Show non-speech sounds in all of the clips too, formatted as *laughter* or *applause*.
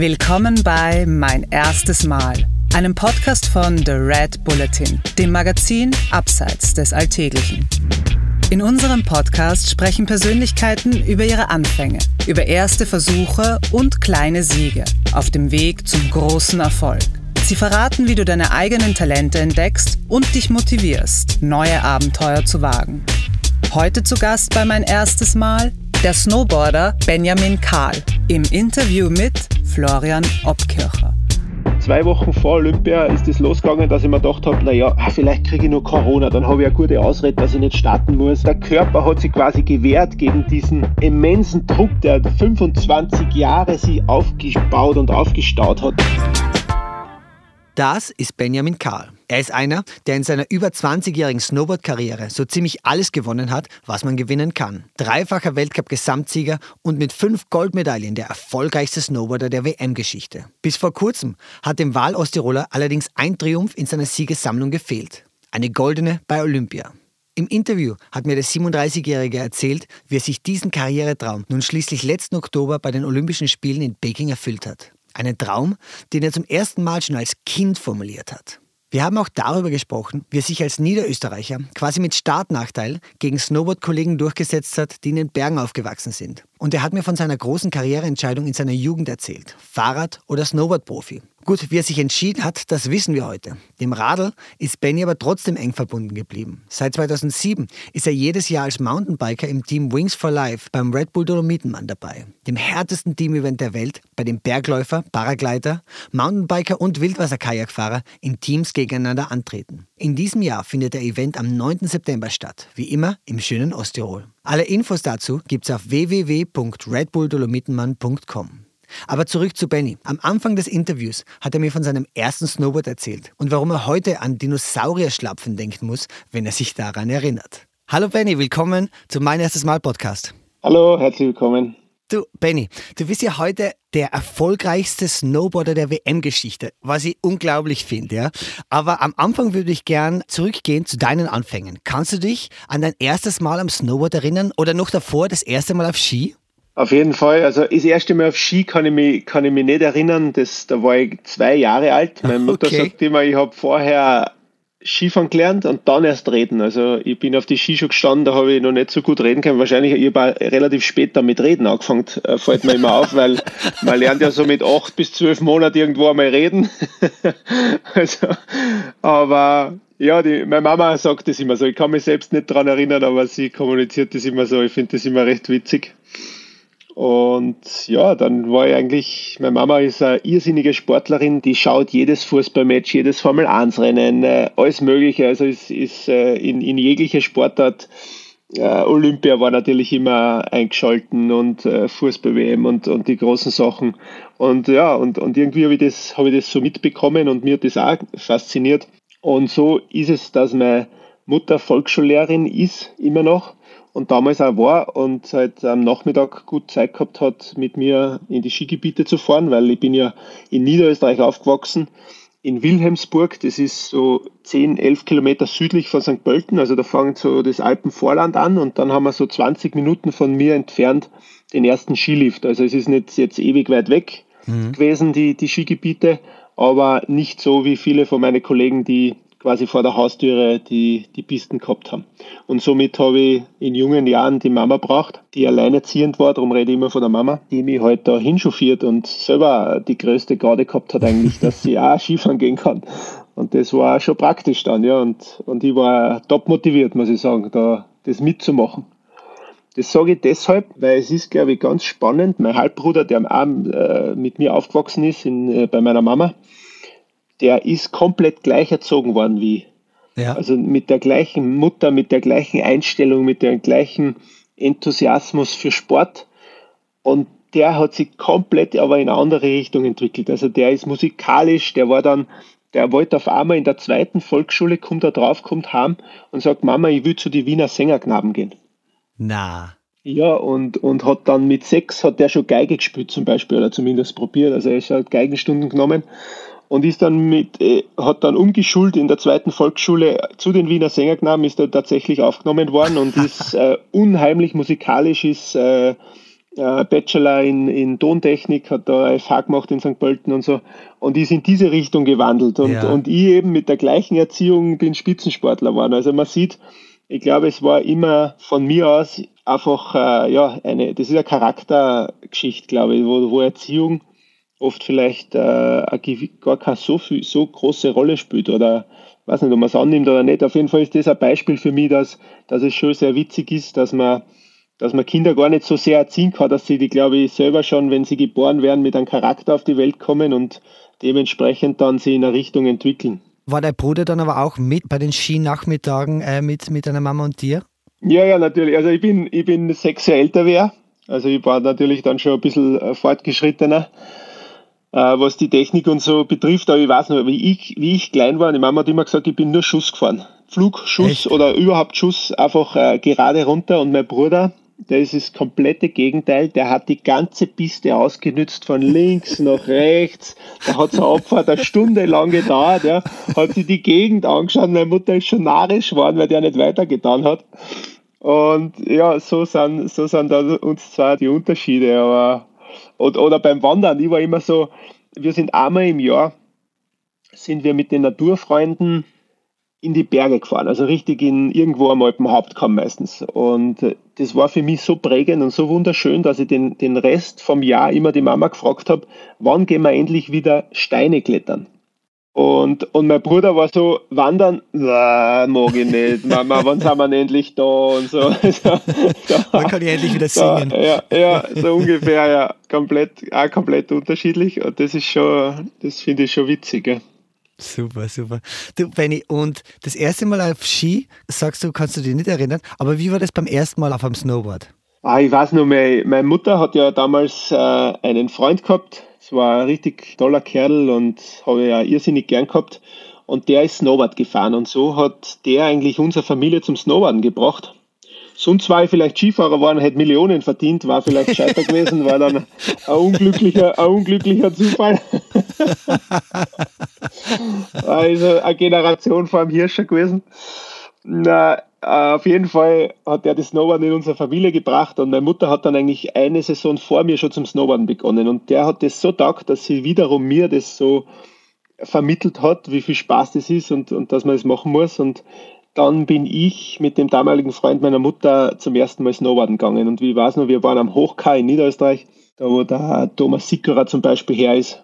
Willkommen bei Mein erstes Mal, einem Podcast von The Red Bulletin, dem Magazin Abseits des Alltäglichen. In unserem Podcast sprechen Persönlichkeiten über ihre Anfänge, über erste Versuche und kleine Siege auf dem Weg zum großen Erfolg. Sie verraten, wie du deine eigenen Talente entdeckst und dich motivierst, neue Abenteuer zu wagen. Heute zu Gast bei mein erstes Mal der Snowboarder Benjamin Kahl im Interview mit Florian Obkircher. Zwei Wochen vor Olympia ist es losgegangen, dass ich mir gedacht habe, naja, vielleicht kriege ich nur Corona, dann habe ich eine gute Ausrede, dass ich nicht starten muss. Der Körper hat sich quasi gewehrt gegen diesen immensen Druck, der 25 Jahre sie aufgebaut und aufgestaut hat. Das ist Benjamin Karl. Er ist einer, der in seiner über 20-jährigen Snowboard-Karriere so ziemlich alles gewonnen hat, was man gewinnen kann. Dreifacher Weltcup-Gesamtsieger und mit fünf Goldmedaillen der erfolgreichste Snowboarder der WM-Geschichte. Bis vor kurzem hat dem Wahl-Osttiroler allerdings ein Triumph in seiner Siegessammlung gefehlt. Eine goldene bei Olympia. Im Interview hat mir der 37-Jährige erzählt, wie er sich diesen Karrieretraum nun schließlich letzten Oktober bei den Olympischen Spielen in Peking erfüllt hat. Einen Traum, den er zum ersten Mal schon als Kind formuliert hat. Wir haben auch darüber gesprochen, wie er sich als Niederösterreicher quasi mit Startnachteil gegen Snowboard-Kollegen durchgesetzt hat, die in den Bergen aufgewachsen sind. Und er hat mir von seiner großen Karriereentscheidung in seiner Jugend erzählt. Fahrrad- oder Snowboard-Profi. Gut, wie er sich entschieden hat, das wissen wir heute. Dem Radl ist Benny aber trotzdem eng verbunden geblieben. Seit 2007 ist er jedes Jahr als Mountainbiker im Team Wings for Life beim Red Bull Dolomitenmann dabei. Dem härtesten Teamevent der Welt, bei dem Bergläufer, Paragleiter, Mountainbiker und Wildwasser-Kajakfahrer in Teams gegeneinander antreten. In diesem Jahr findet der Event am 9. September statt, wie immer im schönen Osttirol. Alle Infos dazu gibt's auf www.redbulldolomitenmann.com. Aber zurück zu Benny. Am Anfang des Interviews hat er mir von seinem ersten Snowboard erzählt und warum er heute an Dinosaurierschlapfen denken muss, wenn er sich daran erinnert. Hallo Benny, willkommen zu Mein erstes Mal Podcast. Hallo, herzlich willkommen. Du, Benny, du bist ja heute der erfolgreichste Snowboarder der WM-Geschichte, was ich unglaublich finde, ja. Aber am Anfang würde ich gern zurückgehen zu deinen Anfängen. Kannst du dich an dein erstes Mal am Snowboard erinnern oder noch davor das erste Mal auf Ski? Auf jeden Fall. Also das erste Mal auf Ski kann ich mich, kann ich mich nicht erinnern. Das, da war ich zwei Jahre alt. Meine Mutter okay. sagt immer, ich habe vorher Skifahren gelernt und dann erst reden. Also ich bin auf die Skischuhe gestanden, da habe ich noch nicht so gut reden können. Wahrscheinlich ich habe relativ spät damit Reden angefangen, äh, fällt mir immer auf, weil man lernt ja so mit acht bis zwölf Monaten irgendwo einmal reden. *laughs* also, aber ja, die, meine Mama sagt das immer so. Ich kann mich selbst nicht daran erinnern, aber sie kommuniziert das immer so. Ich finde das immer recht witzig. Und ja, dann war ich eigentlich, meine Mama ist eine irrsinnige Sportlerin, die schaut jedes Fußballmatch, jedes Formel-1-Rennen, äh, alles Mögliche. Also ist, ist äh, in, in jeglicher Sportart. Äh, Olympia war natürlich immer eingeschalten und Fußball-WM und, und die großen Sachen. Und ja, und, und irgendwie habe ich, das, hab ich das so mitbekommen und mir hat das auch fasziniert. Und so ist es, dass meine Mutter Volksschullehrerin ist, immer noch und damals auch war und halt am Nachmittag gut Zeit gehabt hat, mit mir in die Skigebiete zu fahren, weil ich bin ja in Niederösterreich aufgewachsen, in Wilhelmsburg, das ist so 10, 11 Kilometer südlich von St. Pölten, also da fängt so das Alpenvorland an und dann haben wir so 20 Minuten von mir entfernt den ersten Skilift. Also es ist nicht jetzt ewig weit weg mhm. gewesen, die, die Skigebiete, aber nicht so wie viele von meinen Kollegen, die quasi vor der Haustüre die, die Pisten gehabt haben. Und somit habe ich in jungen Jahren die Mama braucht, die alleinerziehend war, darum rede ich immer von der Mama, die mich halt da hinchauffiert und selber die größte Garde gehabt hat eigentlich, dass sie auch *laughs* Skifahren gehen kann. Und das war schon praktisch dann, ja. Und, und ich war top motiviert, muss ich sagen, da das mitzumachen. Das sage ich deshalb, weil es ist, glaube ich, ganz spannend. Mein Halbbruder, der auch äh, mit mir aufgewachsen ist in, äh, bei meiner Mama, der ist komplett gleich erzogen worden wie. Ja. Also mit der gleichen Mutter, mit der gleichen Einstellung, mit dem gleichen Enthusiasmus für Sport. Und der hat sich komplett aber in eine andere Richtung entwickelt. Also der ist musikalisch, der war dann, der wollte auf einmal in der zweiten Volksschule, kommt er drauf, kommt heim und sagt, Mama, ich will zu den Wiener Sängerknaben gehen. Na. Ja, und, und hat dann mit sechs hat der schon Geige gespielt zum Beispiel, oder zumindest probiert. Also er ist halt Geigenstunden genommen und ist dann mit, äh, hat dann umgeschult in der zweiten Volksschule zu den Wiener Sängerknaben, ist er tatsächlich aufgenommen worden und *laughs* ist äh, unheimlich musikalisch, ist, äh, äh, Bachelor in, in Tontechnik, hat da FH gemacht in St. Pölten und so und ist in diese Richtung gewandelt. Und, ja. und ich eben mit der gleichen Erziehung bin Spitzensportler geworden. Also man sieht, ich glaube, es war immer von mir aus einfach, äh, ja, eine, das ist eine Charaktergeschichte, glaube ich, wo, wo Erziehung oft vielleicht äh, gar keine so, viel, so große Rolle spielt oder weiß nicht, ob man es annimmt oder nicht. Auf jeden Fall ist das ein Beispiel für mich, dass, dass es schon sehr witzig ist, dass man, dass man Kinder gar nicht so sehr erziehen kann, dass sie die, glaube ich, selber schon, wenn sie geboren werden, mit einem Charakter auf die Welt kommen und dementsprechend dann sie in eine Richtung entwickeln. War dein Bruder dann aber auch mit bei den Skinachmittagen äh, mit, mit deiner Mama und dir? Ja, ja, natürlich. Also ich bin, ich bin sechs Jahre älter wer. Also ich war natürlich dann schon ein bisschen äh, fortgeschrittener, was die Technik und so betrifft. Aber ich weiß noch, wie ich, wie ich klein war, die Mama hat immer gesagt, ich bin nur Schuss gefahren. Flug, Schuss Echt? oder überhaupt Schuss einfach äh, gerade runter. Und mein Bruder, der ist das komplette Gegenteil. Der hat die ganze Piste ausgenützt, von links nach rechts. Da hat so Abfahrt eine Stunde lang gedauert. Ja. Hat sich die Gegend angeschaut. Meine Mutter ist schon narrisch geworden, weil der nicht weitergetan hat. Und ja, so sind, so sind da uns zwar die Unterschiede. Aber, oder, oder beim Wandern, ich war immer so, wir sind einmal im Jahr, sind wir mit den Naturfreunden in die Berge gefahren, also richtig in irgendwo am Alpenhauptkamm meistens. Und äh, das war für mich so prägend und so wunderschön, dass ich den, den Rest vom Jahr immer die Mama gefragt habe, wann gehen wir endlich wieder Steine klettern? Und, und mein Bruder war so, wandern, mag ich nicht, Mama, wann sind wir endlich da und *laughs* so. so, Wann kann ich endlich wieder *laughs* singen? ja, ja, so ungefähr, ja, komplett, auch komplett unterschiedlich und das ist schon, das finde ich schon witzig. Ja. Super, super. Du, Benny, und das erste Mal auf Ski, sagst du, kannst du dich nicht erinnern, aber wie war das beim ersten Mal auf einem Snowboard? Ah, ich weiß nur, meine, meine Mutter hat ja damals äh, einen Freund gehabt, war ein richtig toller Kerl und habe ja irrsinnig gern gehabt. Und der ist Snowboard gefahren und so hat der eigentlich unsere Familie zum Snowboarden gebracht sonst war ich vielleicht Skifahrer geworden, hätte Millionen verdient, war vielleicht scheiter gewesen, war dann ein unglücklicher, ein unglücklicher Zufall. *laughs* also eine Generation vor dem Hirscher gewesen. Na, auf jeden Fall hat er das Snowboarden in unsere Familie gebracht und meine Mutter hat dann eigentlich eine Saison vor mir schon zum Snowboarden begonnen und der hat das so taugt, dass sie wiederum mir das so vermittelt hat, wie viel Spaß das ist und, und dass man das machen muss und dann bin ich mit dem damaligen Freund meiner Mutter zum ersten Mal Snowboarden gegangen. Und wie ich weiß noch, wir waren am Hochkai in Niederösterreich, da wo der Thomas Sickerer zum Beispiel her ist.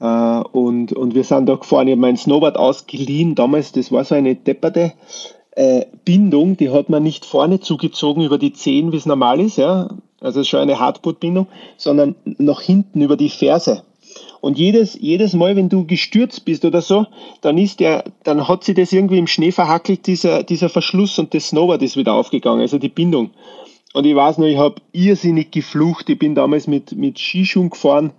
Äh, und, und wir sind da gefahren. Ich habe mein Snowboard ausgeliehen damals. Das war so eine depperte äh, Bindung, die hat man nicht vorne zugezogen über die Zehen, wie es normal ist. Ja? Also schon eine Hardboot-Bindung, sondern nach hinten über die Ferse. Und jedes, jedes Mal, wenn du gestürzt bist oder so, dann ist der, dann hat sie das irgendwie im Schnee verhackelt, dieser, dieser Verschluss und das Snowboard ist wieder aufgegangen, also die Bindung. Und ich weiß noch, ich habe irrsinnig geflucht. Ich bin damals mit, mit Skischuhen gefahren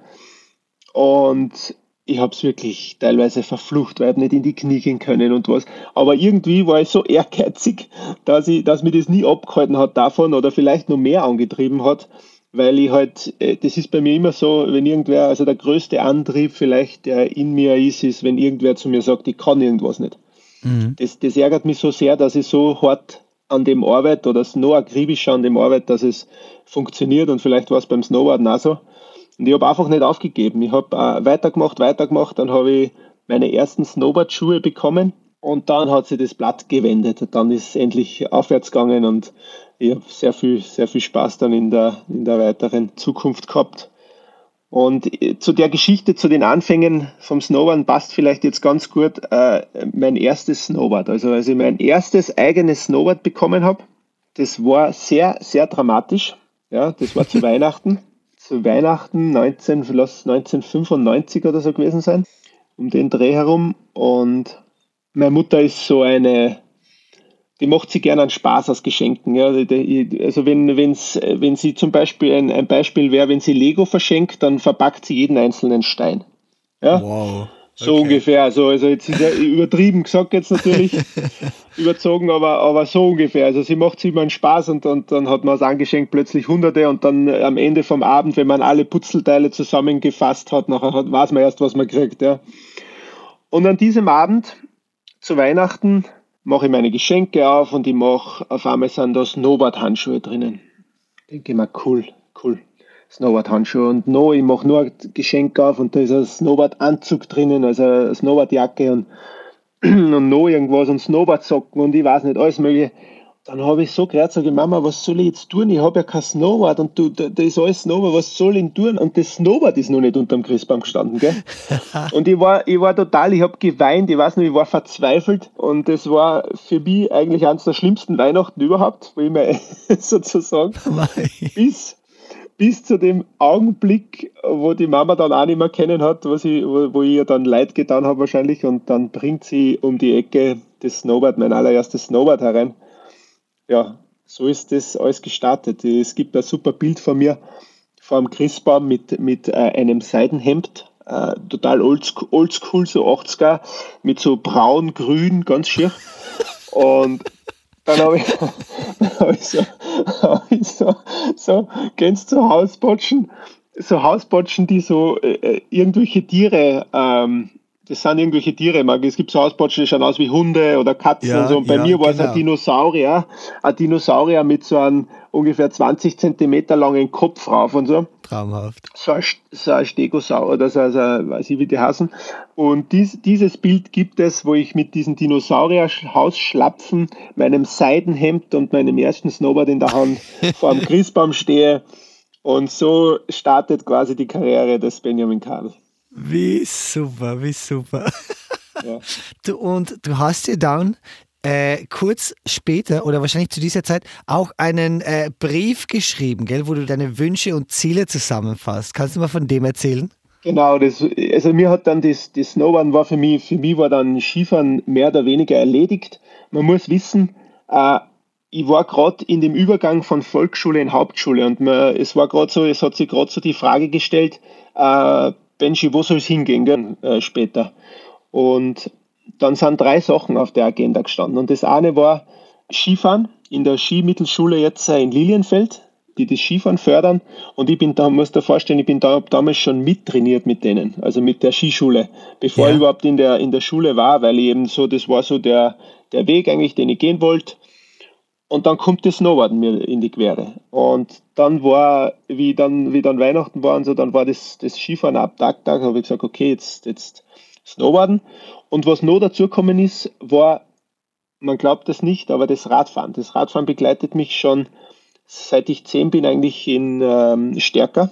und ich habe es wirklich teilweise verflucht, weil ich nicht in die Knie gehen können und was. Aber irgendwie war ich so *laughs* ehrgeizig, dass, ich, dass mir das nie abgehalten hat davon oder vielleicht noch mehr angetrieben hat, weil ich halt, äh, das ist bei mir immer so, wenn irgendwer, also der größte Antrieb vielleicht, der in mir ist, ist, wenn irgendwer zu mir sagt, ich kann irgendwas nicht. Mhm. Das, das ärgert mich so sehr, dass ich so hart an dem arbeite oder noch akribischer an dem arbeite, dass es funktioniert und vielleicht war es beim Snowboarden auch so. Und ich habe einfach nicht aufgegeben. Ich habe äh, weitergemacht, weitergemacht, dann habe ich meine ersten Snowboard-Schuhe bekommen und dann hat sich das Blatt gewendet. Dann ist es endlich aufwärts gegangen und ich habe sehr viel, sehr viel Spaß dann in der, in der weiteren Zukunft gehabt. Und äh, zu der Geschichte, zu den Anfängen vom Snowboarden passt vielleicht jetzt ganz gut äh, mein erstes Snowboard. Also als ich mein erstes eigenes Snowboard bekommen habe, das war sehr, sehr dramatisch. Ja, das war zu *laughs* Weihnachten. Zu Weihnachten 19, 1995 oder so gewesen sein, um den Dreh herum. Und meine Mutter ist so eine die macht sie gerne an Spaß aus Geschenken. Ja. Also wenn, wenn's, wenn sie zum Beispiel ein, ein Beispiel wäre, wenn sie Lego verschenkt, dann verpackt sie jeden einzelnen Stein. Ja? Wow. So okay. ungefähr. Also, also jetzt ist ja übertrieben gesagt jetzt natürlich, *laughs* überzogen, aber, aber so ungefähr. Also sie macht sich immer einen Spaß und, und dann hat man aus Angeschenk plötzlich Hunderte und dann am Ende vom Abend, wenn man alle Putzelteile zusammengefasst hat, nachher hat, weiß man erst, was man kriegt. Ja. Und an diesem Abend zu Weihnachten mache ich meine Geschenke auf und ich mache, auf einmal sind da Snowboard-Handschuhe drinnen. Denke ich mir, cool, cool. Snowboard-Handschuhe und no, ich mache nur ein Geschenk auf und da ist ein Snowboard-Anzug drinnen, also eine Snowboard-Jacke und, *clears throat* und noch irgendwas und Snowboard-Socken und ich weiß nicht, alles mögliche. Dann habe ich so gehört, sage ich, Mama, was soll ich jetzt tun? Ich habe ja kein Snowboard und du, da, da, ist alles Snowboard, was soll ich tun? Und das Snowboard ist noch nicht unterm Christbaum gestanden, gell? *laughs* und ich war, ich war total, ich habe geweint, ich weiß nicht, ich war verzweifelt und das war für mich eigentlich eines der schlimmsten Weihnachten überhaupt, wo ich mir *laughs* sozusagen bis bis zu dem Augenblick, wo die Mama dann auch nicht mehr kennen hat, was ich, wo, wo ich ihr dann leid getan habe wahrscheinlich und dann bringt sie um die Ecke das Snowboard, mein allererstes Snowboard herein. Ja, so ist das alles gestartet. Es gibt ein super Bild von mir vor dem Christbaum mit, mit äh, einem Seidenhemd, äh, total oldschool, oldschool, so 80er, mit so braun, grün, ganz schier. *laughs* Und dann habe ich, *laughs* hab ich, so, *laughs* so, so kennst du Hausbotschen? So Hausbotschen, die so äh, äh, irgendwelche Tiere, ähm, das sind irgendwelche Tiere, es gibt so Hausbotschen, die schauen aus wie Hunde oder Katzen ja, und so. Und bei ja, mir war genau. es ein Dinosaurier, ein Dinosaurier mit so einem ungefähr 20 Zentimeter langen Kopf rauf und so. Traumhaft. So ein, so ein Stegosaur oder so, also, weiß ich, wie die heißen. Und dies, dieses Bild gibt es, wo ich mit diesen Dinosaurier-Hausschlapfen, meinem Seidenhemd und meinem ersten Snowboard in der Hand *laughs* vor dem Christbaum stehe. Und so startet quasi die Karriere des Benjamin Karl. Wie super, wie super. Ja. *laughs* Du, und du hast dir dann äh, kurz später oder wahrscheinlich zu dieser Zeit auch einen äh, Brief geschrieben, gell, wo du deine Wünsche und Ziele zusammenfasst. Kannst du mal von dem erzählen? Genau, das, also mir hat dann das, das Snowboarden war für mich, für mich war dann Skifahren mehr oder weniger erledigt. Man muss wissen, äh, ich war gerade in dem Übergang von Volksschule in Hauptschule und man, es war gerade so, es hat sich gerade so die Frage gestellt, äh, Benji, wo soll es hingehen äh, später? Und dann sind drei Sachen auf der Agenda gestanden. Und das eine war Skifahren in der Skimittelschule jetzt in Lilienfeld, die das Skifahren fördern. Und ich bin da, muss dir vorstellen, ich bin da damals schon mittrainiert mit denen, also mit der Skischule, bevor ja. ich überhaupt in der, in der Schule war, weil ich eben so, das war so der, der Weg eigentlich, den ich gehen wollte. Und dann kommt das Snowboarden mir in die Quere. Und dann war, wie dann, wie dann Weihnachten war und so, dann war das, das Skifahren ab Tag, Tag, habe ich gesagt, okay, jetzt, jetzt Snowboarden. Und was noch dazugekommen ist, war, man glaubt das nicht, aber das Radfahren. Das Radfahren begleitet mich schon seit ich zehn bin eigentlich in ähm, stärker.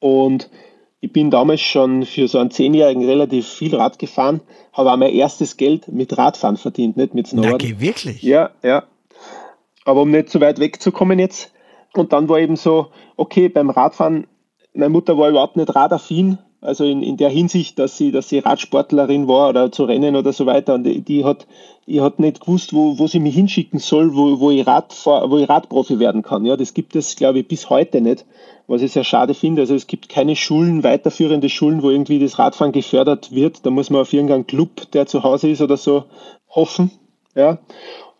Und ich bin damals schon für so einen Zehnjährigen relativ viel Rad gefahren, habe auch mein erstes Geld mit Radfahren verdient, nicht mit Snowboard. Okay, wirklich? Ja, ja. Aber um nicht so weit wegzukommen jetzt. Und dann war eben so, okay, beim Radfahren, meine Mutter war überhaupt nicht radaffin, also in, in der Hinsicht, dass sie, dass sie Radsportlerin war oder zu Rennen oder so weiter. Und die, die hat, die hat nicht gewusst, wo, wo sie mich hinschicken soll, wo, wo, ich Rad, wo ich Radprofi werden kann. Ja, das gibt es, glaube ich, bis heute nicht, was ich sehr schade finde. Also es gibt keine Schulen, weiterführende Schulen, wo irgendwie das Radfahren gefördert wird. Da muss man auf irgendeinen Club, der zu Hause ist oder so, hoffen. Ja.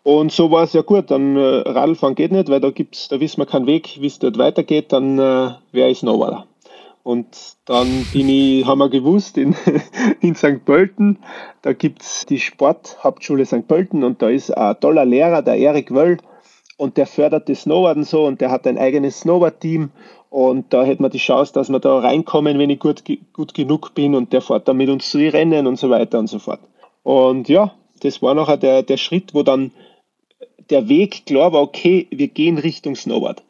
Und so war es ja gut, dann äh, Radfahren geht nicht, weil da gibt's, da wissen wir keinen Weg, wie es dort weitergeht, dann äh, wäre ich Snowboarder. Und dann bin ich, haben wir gewusst, in, *laughs* in St. Pölten, da gibt's die Sporthauptschule St. Pölten und da ist ein toller Lehrer, der Erik Wöll, und der fördert das Snowboarden so und der hat ein eigenes Snowboard-Team und da hätten wir die Chance, dass wir da reinkommen, wenn ich gut, gut genug bin und der fährt dann mit uns zu Rennen und so weiter und so fort. Und ja, das war nachher der, der Schritt, wo dann der Weg klar war, okay, wir gehen Richtung Snowboard.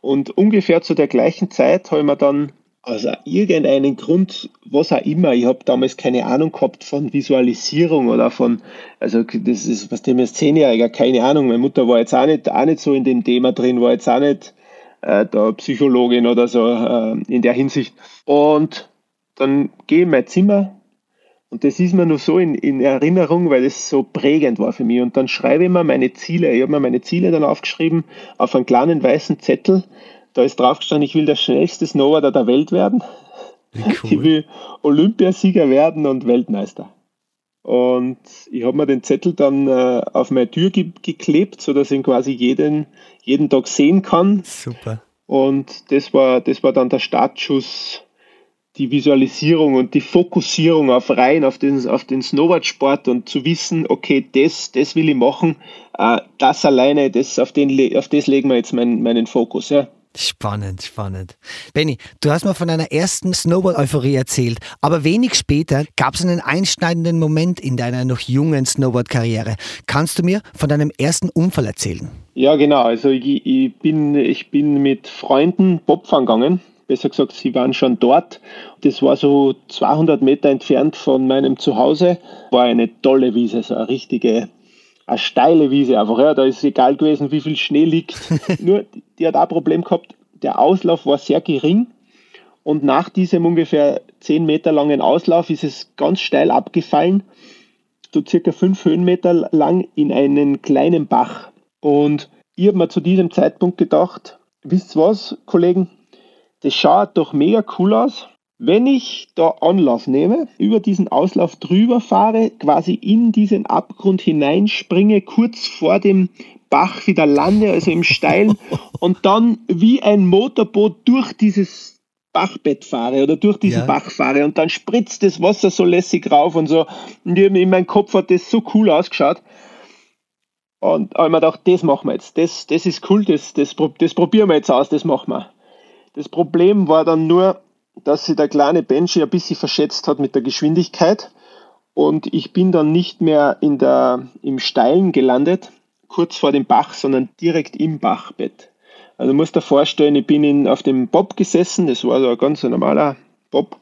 Und ungefähr zu der gleichen Zeit habe ich mir dann aus irgendeinem Grund, was auch immer, ich habe damals keine Ahnung gehabt von Visualisierung oder von, also das ist, was dem ist Zehnjähriger, keine Ahnung. Meine Mutter war jetzt auch nicht, auch nicht so in dem Thema drin, war jetzt auch nicht äh, da Psychologin oder so äh, in der Hinsicht. Und dann gehe ich in mein Zimmer und das ist mir nur so in, in Erinnerung, weil es so prägend war für mich. Und dann schreibe ich mir meine Ziele. Ich habe mir meine Ziele dann aufgeschrieben auf einen kleinen weißen Zettel da ist draufgestanden, ich will der schnellste Snowboarder der Welt werden. Cool. Ich will Olympiasieger werden und Weltmeister. Und ich habe mir den Zettel dann äh, auf meine Tür ge geklebt, sodass ich ihn quasi jeden, jeden Tag sehen kann. Super. Und das war, das war dann der Startschuss, die Visualisierung und die Fokussierung auf rein auf den, auf den Snowboardsport und zu wissen, okay, das, das will ich machen, äh, das alleine, das, auf, den, auf das legen wir jetzt mein, meinen Fokus. Ja. Spannend, spannend. Benny, du hast mir von deiner ersten Snowboard-Euphorie erzählt, aber wenig später gab es einen einschneidenden Moment in deiner noch jungen Snowboard-Karriere. Kannst du mir von deinem ersten Unfall erzählen? Ja, genau. Also ich, ich bin, ich bin mit Freunden Bobfahren gegangen. Besser gesagt, sie waren schon dort. Das war so 200 Meter entfernt von meinem Zuhause. War eine tolle Wiese, so eine richtige eine steile Wiese einfach. Ja, da ist egal gewesen, wie viel Schnee liegt. *laughs* Nur, die hat auch ein Problem gehabt, der Auslauf war sehr gering und nach diesem ungefähr 10 Meter langen Auslauf ist es ganz steil abgefallen, so circa 5 Höhenmeter lang in einen kleinen Bach. Und ich habe mir zu diesem Zeitpunkt gedacht, wisst ihr was, Kollegen, das schaut doch mega cool aus, wenn ich da Anlauf nehme, über diesen Auslauf drüber fahre, quasi in diesen Abgrund hineinspringe, kurz vor dem Bach wieder lande, also im Steilen, *laughs* und dann wie ein Motorboot durch dieses Bachbett fahre oder durch diesen ja. Bach fahre und dann spritzt das Wasser so lässig rauf und so. Und in meinem Kopf hat das so cool ausgeschaut. Und ich mir gedacht, das machen wir jetzt. Das, das ist cool, das, das, das probieren wir jetzt aus, das machen wir. Das Problem war dann nur, dass sich der kleine Benji ein bisschen verschätzt hat mit der Geschwindigkeit und ich bin dann nicht mehr in der, im Steilen gelandet, kurz vor dem Bach, sondern direkt im Bachbett. Also du musst dir vorstellen, ich bin in, auf dem Bob gesessen, das war so ein ganz normaler Bob,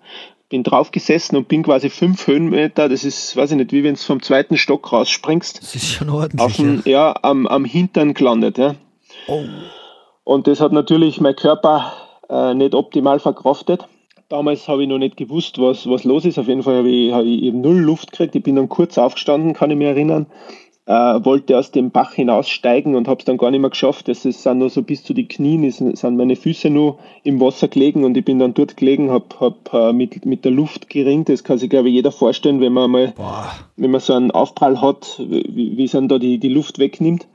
bin drauf gesessen und bin quasi fünf Höhenmeter, das ist, weiß ich nicht, wie wenn du vom zweiten Stock rausspringst. Das ist schon ordentlich. Auf ja, ja am, am Hintern gelandet. Ja. Oh. Und das hat natürlich mein Körper äh, nicht optimal verkraftet. Damals habe ich noch nicht gewusst, was, was los ist. Auf jeden Fall habe ich, habe ich eben null Luft gekriegt. Ich bin dann kurz aufgestanden, kann ich mich erinnern. Äh, wollte aus dem Bach hinaussteigen und habe es dann gar nicht mehr geschafft. Es sind nur so bis zu die Knien, es sind meine Füße nur im Wasser gelegen und ich bin dann dort gelegen, habe hab, äh, mit, mit der Luft geringt. Das kann sich, glaube ich, jeder vorstellen, wenn man mal, Boah. wenn man so einen Aufprall hat, wie, wie es dann da die, die Luft wegnimmt.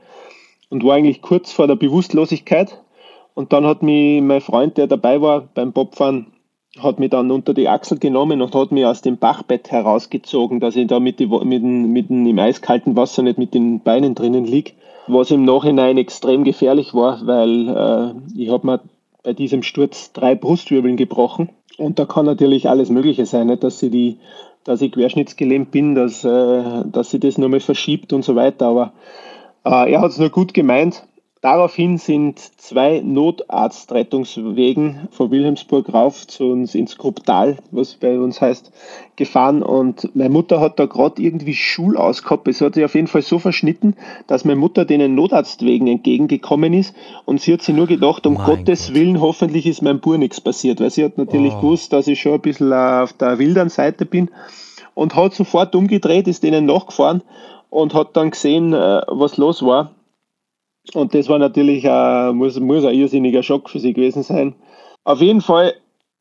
Und war eigentlich kurz vor der Bewusstlosigkeit. Und dann hat mich mein Freund, der dabei war beim Bobfahren, hat mich dann unter die Achsel genommen und hat mich aus dem Bachbett herausgezogen, dass ich da mit, die, mit, den, mit den, im eiskalten Wasser nicht mit den Beinen drinnen liege, was im Nachhinein extrem gefährlich war, weil äh, ich habe mir bei diesem Sturz drei Brustwirbeln gebrochen und da kann natürlich alles Mögliche sein, nicht? dass ich die dass ich querschnittsgelähmt bin, dass, äh, dass sie das nochmal verschiebt und so weiter. Aber äh, er hat es nur gut gemeint Daraufhin sind zwei Notarztrettungswegen von Wilhelmsburg rauf zu uns ins Grupptal, was bei uns heißt, gefahren und meine Mutter hat da gerade irgendwie Schul ausgehabt. Es hat sich auf jeden Fall so verschnitten, dass meine Mutter den Notarztwegen entgegengekommen ist und sie hat sich nur gedacht, um mein Gottes Gott. Willen, hoffentlich ist meinem Bur nichts passiert, weil sie hat natürlich oh. gewusst, dass ich schon ein bisschen auf der wilderen Seite bin und hat sofort umgedreht, ist denen nachgefahren und hat dann gesehen, äh, was los war und das war natürlich ein, muss, muss ein irrsinniger Schock für sie gewesen sein. Auf jeden Fall,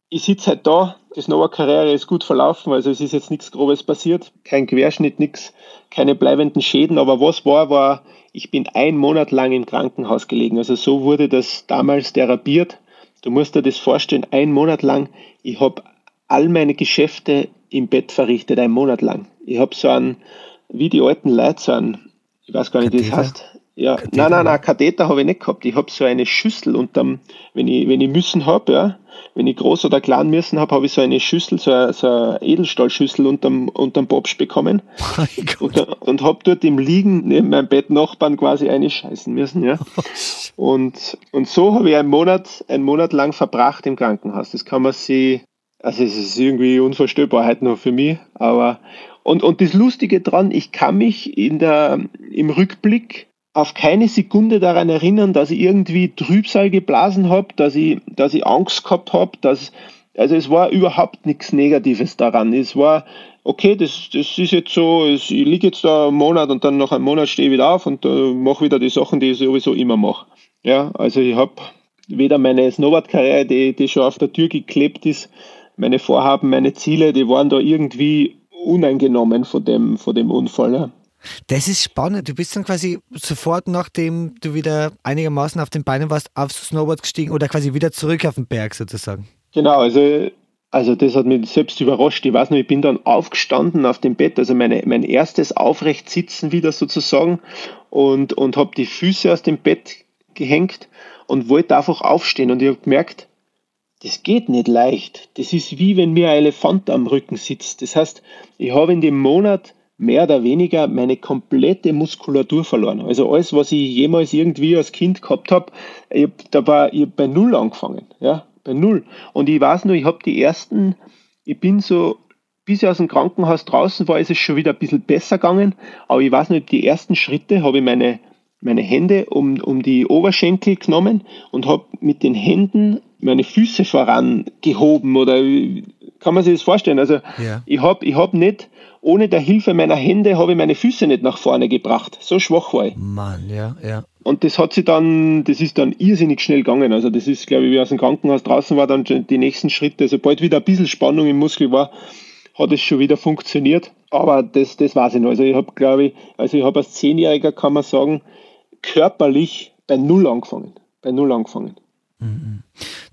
ich sitze halt da, die Snowboard-Karriere ist gut verlaufen, also es ist jetzt nichts Grobes passiert, kein Querschnitt, nichts, keine bleibenden Schäden, aber was war, war, ich bin ein Monat lang im Krankenhaus gelegen. Also so wurde das damals therapiert. Du musst dir das vorstellen, ein Monat lang, ich habe all meine Geschäfte im Bett verrichtet, ein Monat lang. Ich habe so einen, wie die alten Leute, so einen, ich weiß gar nicht, wie das heißt, ja, Katheter. nein, nein, nein, Katheter habe ich nicht gehabt. Ich habe so eine Schüssel unterm, wenn ich, wenn ich müssen habe, ja, wenn ich groß oder klein müssen habe, habe ich so eine Schüssel, so eine, so eine Edelstahlschüssel unterm, unterm Bobsch bekommen. *laughs* und, und habe dort im Liegen neben meinem Bett Nachbarn quasi eine scheißen müssen, ja. und, und so habe ich einen Monat, einen Monat lang verbracht im Krankenhaus. Das kann man sich, also es ist irgendwie unvorstellbar heute noch für mich, aber und, und das Lustige dran, ich kann mich in der, im Rückblick auf keine Sekunde daran erinnern, dass ich irgendwie Trübsal geblasen habe, dass ich, dass ich Angst gehabt habe, dass also es war überhaupt nichts Negatives daran. Es war, okay, das, das ist jetzt so, ich liege jetzt da einen Monat und dann nach einem Monat stehe ich wieder auf und äh, mache wieder die Sachen, die ich sowieso immer mache. Ja, also ich habe weder meine Snowboard-Karriere, die, die schon auf der Tür geklebt ist, meine Vorhaben, meine Ziele, die waren da irgendwie uneingenommen von dem, von dem Unfall. Ja. Das ist spannend. Du bist dann quasi sofort, nachdem du wieder einigermaßen auf den Beinen warst, aufs Snowboard gestiegen oder quasi wieder zurück auf den Berg sozusagen. Genau, also, also das hat mich selbst überrascht. Ich weiß noch, ich bin dann aufgestanden auf dem Bett, also meine, mein erstes Aufrechtsitzen wieder sozusagen und, und habe die Füße aus dem Bett gehängt und wollte einfach aufstehen. Und ich habe gemerkt, das geht nicht leicht. Das ist wie wenn mir ein Elefant am Rücken sitzt. Das heißt, ich habe in dem Monat mehr oder weniger meine komplette Muskulatur verloren. Also alles, was ich jemals irgendwie als Kind gehabt habe, ich da war ich bei Null angefangen. Ja, bei Null. Und ich weiß nur, ich habe die ersten, ich bin so, bis ich aus dem Krankenhaus draußen war, ist es schon wieder ein bisschen besser gegangen. Aber ich weiß nicht, die ersten Schritte habe ich meine, meine Hände um, um die Oberschenkel genommen und habe mit den Händen meine Füße vorangehoben oder kann man sich das vorstellen? Also ja. ich habe ich hab nicht, ohne der Hilfe meiner Hände, habe ich meine Füße nicht nach vorne gebracht. So schwach war ich. Mann, ja, ja. Und das hat sich dann, das ist dann irrsinnig schnell gegangen. Also das ist, glaube ich, wie aus dem Krankenhaus draußen war, dann die nächsten Schritte, sobald wieder ein bisschen Spannung im Muskel war, hat es schon wieder funktioniert. Aber das, das weiß ich noch. Also ich habe, glaube ich, also ich habe als Zehnjähriger, kann man sagen, körperlich bei Null angefangen. Bei Null angefangen.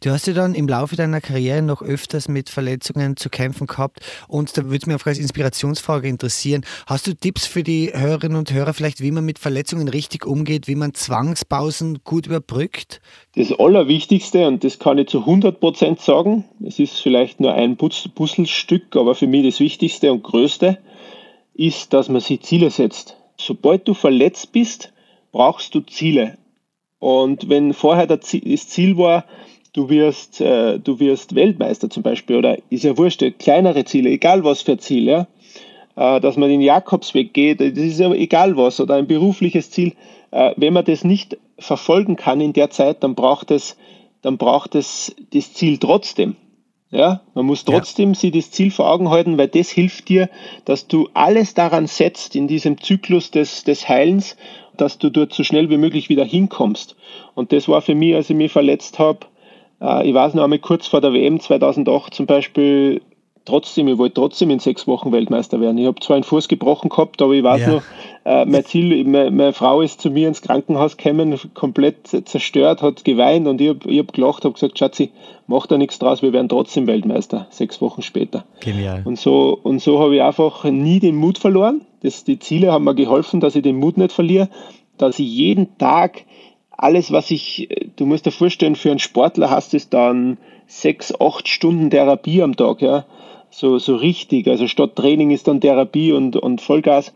Du hast ja dann im Laufe deiner Karriere noch öfters mit Verletzungen zu kämpfen gehabt und da würde es mich auch als Inspirationsfrage interessieren. Hast du Tipps für die Hörerinnen und Hörer vielleicht, wie man mit Verletzungen richtig umgeht, wie man Zwangspausen gut überbrückt? Das Allerwichtigste, und das kann ich zu 100 Prozent sagen, es ist vielleicht nur ein Puzzlestück, aber für mich das Wichtigste und Größte, ist, dass man sich Ziele setzt. Sobald du verletzt bist, brauchst du Ziele. Und wenn vorher das Ziel war, du wirst, äh, du wirst Weltmeister zum Beispiel, oder ist ja wurscht, kleinere Ziele, egal was für Ziel, ja, äh, dass man den Jakobsweg geht, das ist ja egal was, oder ein berufliches Ziel, äh, wenn man das nicht verfolgen kann in der Zeit, dann braucht es, dann braucht es das Ziel trotzdem. Ja, man muss trotzdem ja. sich das Ziel vor Augen halten, weil das hilft dir, dass du alles daran setzt in diesem Zyklus des, des Heilens dass du dort so schnell wie möglich wieder hinkommst. Und das war für mich, als ich mich verletzt habe, äh, ich weiß noch einmal kurz vor der WM 2008 zum Beispiel, trotzdem, ich wollte trotzdem in sechs Wochen Weltmeister werden. Ich habe zwar einen Fuß gebrochen gehabt, aber ich weiß ja. noch, äh, mein Ziel, meine, meine, Frau ist zu mir ins Krankenhaus gekommen, komplett zerstört, hat geweint und ich habe hab gelacht, habe gesagt, Schatzi, mach da nichts draus, wir werden trotzdem Weltmeister, sechs Wochen später. Genial. Und so, und so habe ich einfach nie den Mut verloren. Das, die Ziele haben mir geholfen, dass ich den Mut nicht verliere, dass ich jeden Tag alles, was ich, du musst dir vorstellen, für einen Sportler hast es dann sechs, acht Stunden Therapie am Tag, ja so, so richtig. Also statt Training ist dann Therapie und, und Vollgas.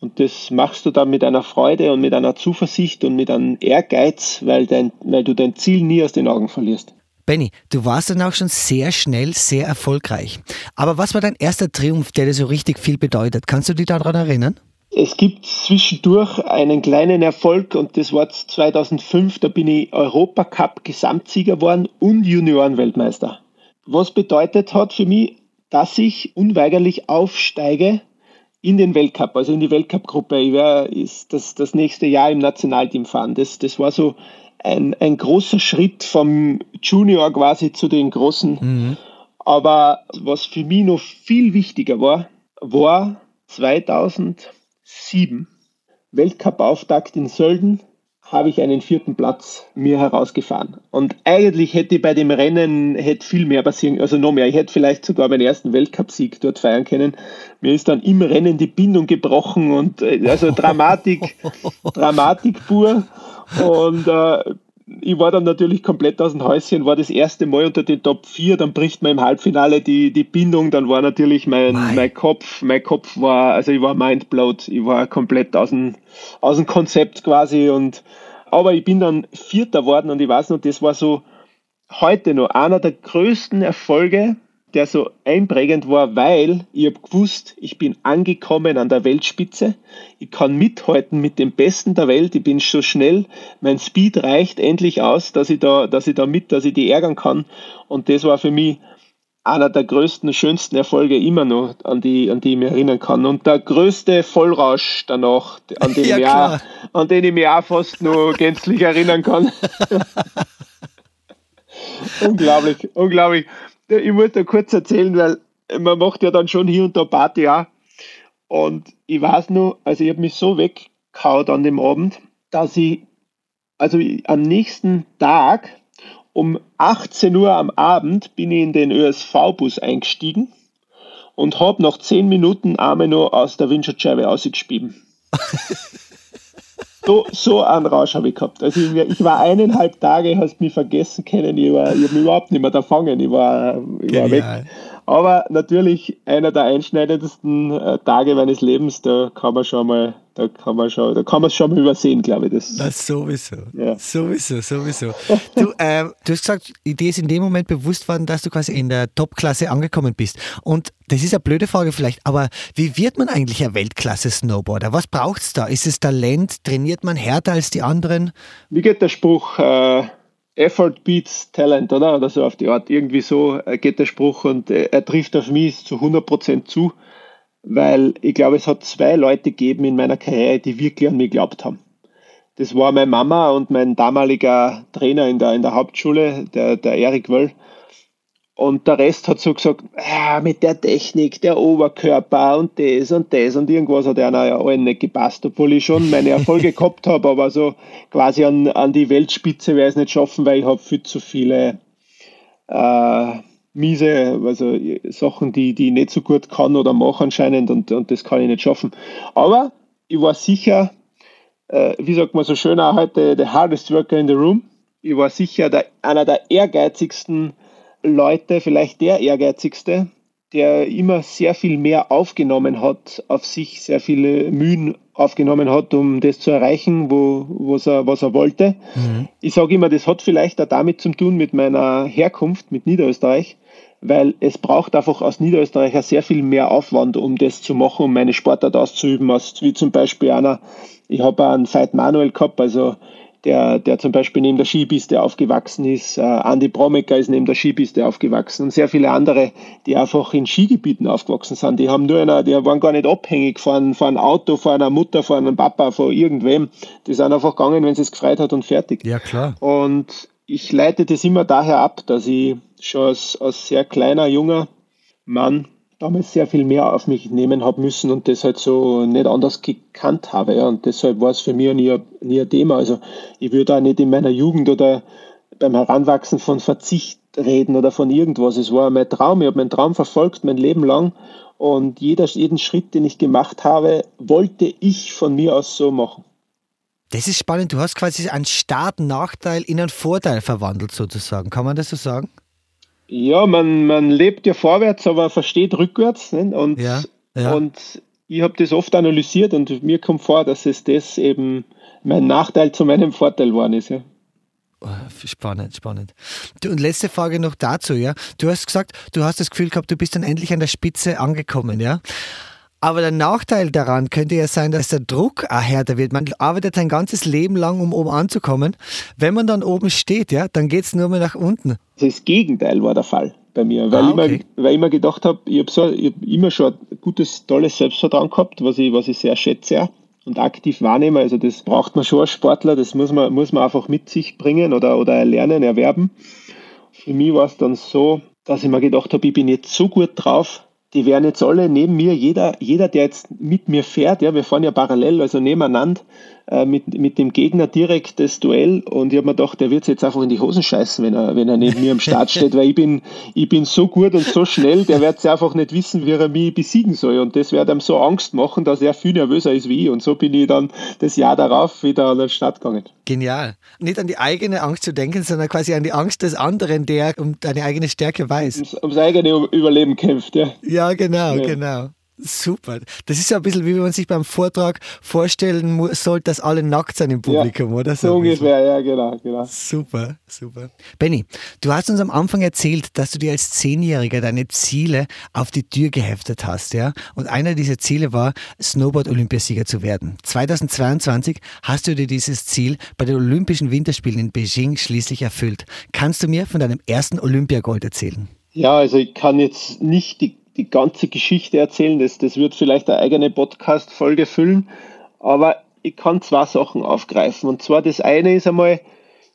Und das machst du dann mit einer Freude und mit einer Zuversicht und mit einem Ehrgeiz, weil, dein, weil du dein Ziel nie aus den Augen verlierst. Benny, du warst dann auch schon sehr schnell, sehr erfolgreich. Aber was war dein erster Triumph, der dir so richtig viel bedeutet? Kannst du dich daran erinnern? Es gibt zwischendurch einen kleinen Erfolg und das war 2005, da bin ich Europacup Gesamtsieger geworden und Juniorenweltmeister. Was bedeutet hat für mich, dass ich unweigerlich aufsteige in den Weltcup, also in die Weltcup-Gruppe. Ich werde das, das nächste Jahr im Nationalteam fahren. Das, das war so ein, ein großer Schritt vom Junior quasi zu den Großen. Mhm. Aber was für mich noch viel wichtiger war, war 2007 Weltcup-Auftakt in Sölden habe ich einen vierten Platz mir herausgefahren. Und eigentlich hätte bei dem Rennen hätte viel mehr passieren, also noch mehr. Ich hätte vielleicht sogar meinen ersten Weltcupsieg dort feiern können. Mir ist dann im Rennen die Bindung gebrochen und äh, also Dramatik, *laughs* Dramatik pur. Und äh, ich war dann natürlich komplett aus dem Häuschen, war das erste Mal unter den Top 4, dann bricht man im Halbfinale die, die Bindung, dann war natürlich mein, mein Kopf, mein Kopf war, also ich war mindblowed, ich war komplett aus dem, aus dem Konzept quasi und, aber ich bin dann Vierter worden und ich weiß noch, das war so heute noch einer der größten Erfolge, der so einprägend war, weil ich habe gewusst, ich bin angekommen an der Weltspitze. Ich kann mithalten mit dem Besten der Welt. Ich bin so schnell. Mein Speed reicht endlich aus, dass ich da, dass ich da mit, dass ich die ärgern kann. Und das war für mich einer der größten, schönsten Erfolge immer noch, an die, an die ich mich erinnern kann. Und der größte Vollrausch danach, an den, *laughs* ja, ich, auch, an den ich mich auch fast nur *laughs* gänzlich erinnern kann. *laughs* unglaublich, unglaublich ich muss da kurz erzählen, weil man macht ja dann schon hier und da Party auch. Und ich weiß nur, also ich habe mich so weggehauen an dem Abend, dass ich, also am nächsten Tag um 18 Uhr am Abend bin ich in den ÖSV-Bus eingestiegen und habe nach 10 Minuten Arme nur aus der Windschutzscheibe ausgespieben. *laughs* So, so einen Rausch habe ich gehabt. Also ich, ich, war eineinhalb Tage, hast mich vergessen können, ich, ich habe mich überhaupt nicht mehr da fangen, ich war, ich war weg. Aber natürlich einer der einschneidendsten äh, Tage meines Lebens, da kann man schon mal, da kann man schon, da kann man es schon mal übersehen, glaube ich. Das, das sowieso. Ja. Sowieso, sowieso. du, ähm, du hast gesagt, dir ist in dem Moment bewusst worden, dass du quasi in der Top-Klasse angekommen bist. Und das ist eine blöde Frage vielleicht, aber wie wird man eigentlich ein Weltklasse-Snowboarder? Was braucht es da? Ist es Talent? Trainiert man härter als die anderen? Wie geht der Spruch? Äh Effort beats Talent, oder? Oder so auf die Art. Irgendwie so äh, geht der Spruch und äh, er trifft auf mich zu 100% zu, weil ich glaube, es hat zwei Leute gegeben in meiner Karriere, die wirklich an mich geglaubt haben. Das war meine Mama und mein damaliger Trainer in der, in der Hauptschule, der, der Erik Wöll. Und der Rest hat so gesagt, ah, mit der Technik, der Oberkörper und das und das und irgendwas hat einer ja allen nicht gepasst, obwohl ich schon meine Erfolge *laughs* gehabt habe, aber so quasi an, an die Weltspitze werde ich es nicht schaffen, weil ich habe viel zu viele äh, miese, also Sachen, die, die ich nicht so gut kann oder mache anscheinend und, und das kann ich nicht schaffen. Aber ich war sicher, äh, wie sagt man so schön auch heute, the hardest worker in the room. Ich war sicher der, einer der ehrgeizigsten Leute, vielleicht der ehrgeizigste, der immer sehr viel mehr aufgenommen hat, auf sich sehr viele Mühen aufgenommen hat, um das zu erreichen, wo, was, er, was er wollte. Mhm. Ich sage immer, das hat vielleicht auch damit zu tun mit meiner Herkunft, mit Niederösterreich, weil es braucht einfach aus Niederösterreich sehr viel mehr Aufwand, um das zu machen, um meine Sportart auszuüben, als wie zum Beispiel einer, ich habe einen Veit Manuel gehabt, also der, der zum Beispiel neben der Skipiste aufgewachsen ist. Äh, Andy Bromecker ist neben der Skipiste aufgewachsen und sehr viele andere, die einfach in Skigebieten aufgewachsen sind. Die haben nur einer, die waren gar nicht abhängig von, von einem Auto, von einer Mutter, von einem Papa, von irgendwem. Die sind einfach gegangen, wenn sie es gefreut hat und fertig. Ja, klar. Und ich leite das immer daher ab, dass ich schon als, als sehr kleiner, junger Mann damals sehr viel mehr auf mich nehmen habe müssen und das halt so nicht anders gekannt habe. Ja. Und deshalb war es für mich nie, nie ein Thema. Also ich würde auch nicht in meiner Jugend oder beim Heranwachsen von Verzicht reden oder von irgendwas. Es war mein Traum. Ich habe meinen Traum verfolgt, mein Leben lang. Und jeder, jeden Schritt, den ich gemacht habe, wollte ich von mir aus so machen. Das ist spannend. Du hast quasi einen Startnachteil in einen Vorteil verwandelt, sozusagen. Kann man das so sagen? Ja, man, man lebt ja vorwärts, aber versteht rückwärts. Ne? Und, ja, ja. und ich habe das oft analysiert und mir kommt vor, dass es das eben mein Nachteil zu meinem Vorteil geworden ist. Ja. Spannend, spannend. Du, und letzte Frage noch dazu, ja. Du hast gesagt, du hast das Gefühl gehabt, du bist dann endlich an der Spitze angekommen, ja. Aber der Nachteil daran könnte ja sein, dass der Druck auch härter wird. Man arbeitet sein ganzes Leben lang, um oben anzukommen. Wenn man dann oben steht, ja, dann geht es nur mehr nach unten. Das Gegenteil war der Fall bei mir, weil, ah, okay. ich, immer, weil ich immer gedacht habe, ich habe so, hab immer schon ein gutes, tolles Selbstvertrauen gehabt, was ich, was ich sehr schätze und aktiv wahrnehme. Also das braucht man schon als Sportler, das muss man, muss man einfach mit sich bringen oder, oder erlernen, erwerben. Für mich war es dann so, dass ich mir gedacht habe, ich bin jetzt so gut drauf, die werden jetzt alle neben mir, jeder, jeder, der jetzt mit mir fährt, ja, wir fahren ja parallel, also nebeneinander, äh, mit, mit dem Gegner direkt das Duell und ich habe mir gedacht, der wird jetzt einfach in die Hosen scheißen, wenn er, wenn er neben mir am Start steht, weil ich bin, ich bin so gut und so schnell, der wird einfach nicht wissen, wie er mich besiegen soll und das wird ihm so Angst machen, dass er viel nervöser ist wie ich und so bin ich dann das Jahr darauf wieder an den Start gegangen. Genial. Nicht an die eigene Angst zu denken, sondern quasi an die Angst des anderen, der um deine eigene Stärke weiß. Ums, ums eigene Überleben kämpft, ja. Ja, genau, ja. genau. Super. Das ist ja ein bisschen wie wenn man sich beim Vortrag vorstellen sollte, dass alle nackt sind im Publikum, ja, oder? So, so ungefähr, ja, genau, genau. Super, super. Benny, du hast uns am Anfang erzählt, dass du dir als Zehnjähriger deine Ziele auf die Tür geheftet hast, ja? Und einer dieser Ziele war, Snowboard-Olympiasieger zu werden. 2022 hast du dir dieses Ziel bei den Olympischen Winterspielen in Beijing schließlich erfüllt. Kannst du mir von deinem ersten Olympiagold erzählen? Ja, also ich kann jetzt nicht die die ganze Geschichte erzählen. Das, das wird vielleicht eine eigene Podcast-Folge füllen. Aber ich kann zwei Sachen aufgreifen. Und zwar das eine ist einmal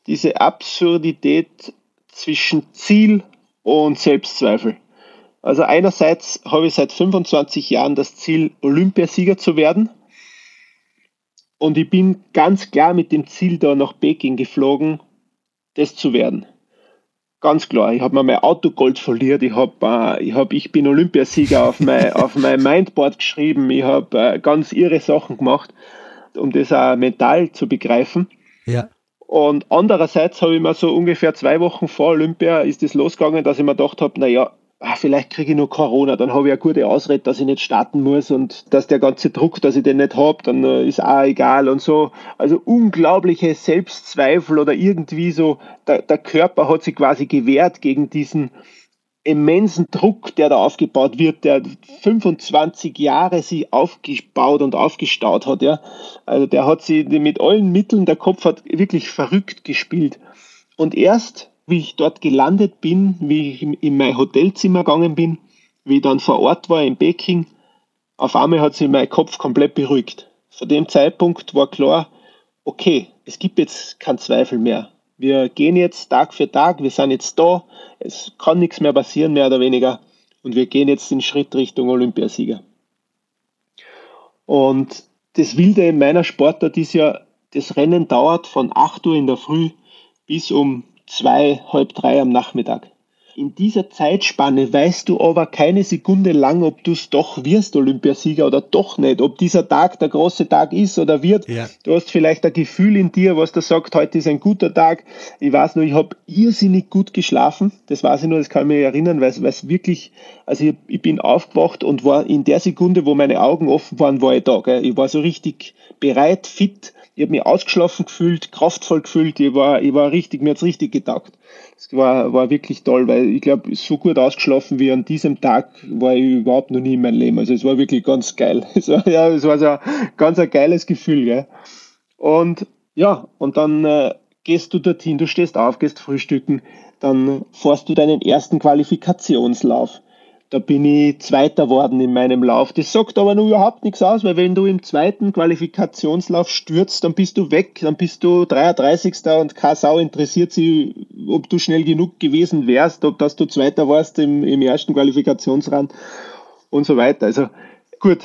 diese Absurdität zwischen Ziel und Selbstzweifel. Also einerseits habe ich seit 25 Jahren das Ziel, Olympiasieger zu werden. Und ich bin ganz klar mit dem Ziel da nach Peking geflogen, das zu werden. Ganz klar, ich habe mir mein Autogold verliert, ich habe äh, ich, hab, ich bin Olympiasieger auf mein, *laughs* auf mein Mindboard geschrieben, ich habe äh, ganz irre Sachen gemacht um das auch mental zu begreifen. Ja. Und andererseits habe ich mir so ungefähr zwei Wochen vor Olympia ist es losgegangen, dass ich mir gedacht habe, naja, ah, vielleicht kriege ich nur Corona, dann habe ich eine gute Ausrede, dass ich nicht starten muss und dass der ganze Druck, dass ich den nicht habe, dann äh, ist auch egal und so. Also unglaubliche Selbstzweifel oder irgendwie so, der, der Körper hat sich quasi gewehrt gegen diesen immensen Druck, der da aufgebaut wird, der 25 Jahre sich aufgebaut und aufgestaut hat, ja. Also der hat sie mit allen Mitteln, der Kopf hat wirklich verrückt gespielt. Und erst, wie ich dort gelandet bin, wie ich in mein Hotelzimmer gegangen bin, wie ich dann vor Ort war in Peking, auf einmal hat sich mein Kopf komplett beruhigt. Von dem Zeitpunkt war klar, okay, es gibt jetzt keinen Zweifel mehr. Wir gehen jetzt Tag für Tag, wir sind jetzt da, es kann nichts mehr passieren, mehr oder weniger. Und wir gehen jetzt den Schritt Richtung Olympiasieger. Und das Wilde in meiner Sportart ist ja, das Rennen dauert von 8 Uhr in der Früh bis um zwei, halb drei am Nachmittag. In dieser Zeitspanne weißt du aber keine Sekunde lang, ob du es doch wirst, Olympiasieger oder doch nicht, ob dieser Tag der große Tag ist oder wird. Ja. Du hast vielleicht ein Gefühl in dir, was da sagt, heute ist ein guter Tag. Ich weiß nur, ich habe irrsinnig gut geschlafen. Das weiß ich nur, das kann ich mich erinnern, weil es wirklich, also ich, ich, bin aufgewacht und war in der Sekunde, wo meine Augen offen waren, war ich da. Gell? Ich war so richtig bereit, fit. Ich habe mich ausgeschlafen gefühlt, kraftvoll gefühlt. Ich war, ich war richtig, mir hat's richtig getaugt. Es war, war wirklich toll, weil ich glaube, so gut ausgeschlafen wie an diesem Tag war ich überhaupt noch nie in meinem Leben. Also es war wirklich ganz geil. *laughs* Es war, ja, es war so ein ganz ein geiles Gefühl. Gell? Und ja, und dann äh, gehst du dorthin, du stehst auf, gehst frühstücken, dann fährst du deinen ersten Qualifikationslauf. Da bin ich Zweiter worden in meinem Lauf. Das sagt aber nur überhaupt nichts aus, weil wenn du im zweiten Qualifikationslauf stürzt, dann bist du weg, dann bist du 33. und keine Sau interessiert sich, ob du schnell genug gewesen wärst, ob dass du Zweiter warst im, im ersten Qualifikationsrand und so weiter. Also gut,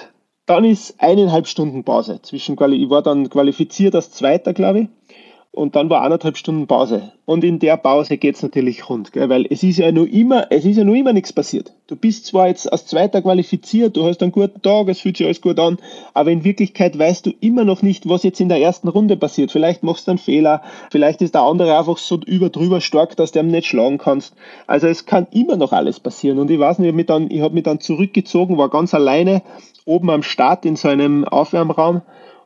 dann ist eineinhalb Stunden Pause zwischen Quali ich war dann qualifiziert als Zweiter, glaube ich und dann war anderthalb Stunden Pause. Und in der Pause geht es natürlich rund, gell? weil es ist ja nur immer, es ist ja nur immer nichts passiert. Du bist zwar jetzt als Zweiter qualifiziert, du hast einen guten Tag, es fühlt sich alles gut an, aber in Wirklichkeit weißt du immer noch nicht, was jetzt in der ersten Runde passiert. Vielleicht machst du einen Fehler, vielleicht ist der andere einfach so über drüber stark, dass du ihn nicht schlagen kannst. Also es kann immer noch alles passieren. Und ich weiß nicht, ich habe mich, hab mich dann zurückgezogen, war ganz alleine oben am Start in so einem Aufwärmraum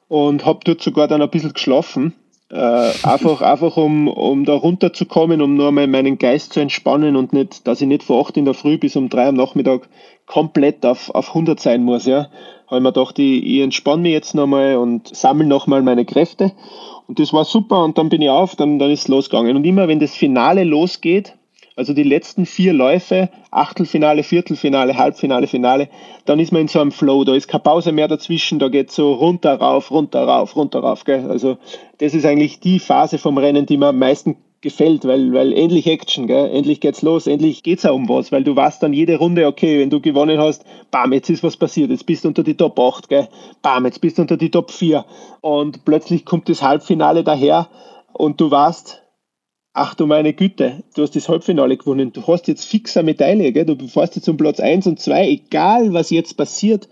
und habe dort sogar dann ein bisschen geschlafen äh, einfach, einfach um, um da runterzukommen, um nur mal meinen Geist zu entspannen und nicht, dass ich nicht vor 8 in der Früh bis um 3 am Nachmittag komplett auf, auf 100 sein muss. Ja. Habe ich mir gedacht, ich, ich entspanne mich jetzt nochmal und sammle nochmal meine Kräfte. Und das war super und dann bin ich auf, dann, dann ist es losgegangen. Und immer wenn das Finale losgeht, also die letzten vier Läufe, Achtelfinale, Viertelfinale, Halbfinale, Finale, dann ist man in so einem Flow, da ist keine Pause mehr dazwischen, da geht so runter, rauf, runter, rauf, runter, rauf. Gell? Also das ist eigentlich die Phase vom Rennen, die mir am meisten gefällt, weil, weil endlich Action, gell? endlich geht's los, endlich geht's auch um was, weil du weißt dann jede Runde, okay, wenn du gewonnen hast, bam, jetzt ist was passiert, jetzt bist du unter die Top 8, gell? bam, jetzt bist du unter die Top 4 und plötzlich kommt das Halbfinale daher und du weißt, ach du meine Güte, du hast das Halbfinale gewonnen, du hast jetzt fixer Medaille, gell? du fährst jetzt um Platz 1 und 2, egal was jetzt passiert,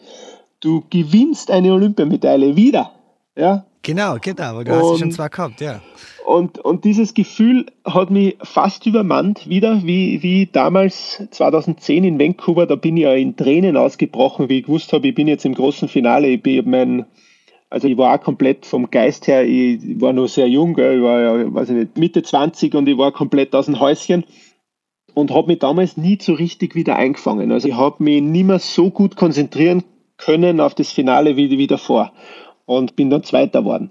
du gewinnst eine Olympiamedaille wieder. Ja? Genau, genau, aber du und, hast schon zwar gehabt, ja. Und, und dieses Gefühl hat mich fast übermannt wieder, wie, wie damals 2010 in Vancouver, da bin ich ja in Tränen ausgebrochen, wie ich gewusst habe, ich bin jetzt im großen Finale, ich bin mein also ich war auch komplett vom Geist her, ich war noch sehr jung, ich war ja, weiß ich nicht, Mitte 20 und ich war komplett aus dem Häuschen und habe mich damals nie so richtig wieder eingefangen. Also ich habe mich nicht mehr so gut konzentrieren können auf das Finale wie, wie davor und bin dann Zweiter geworden.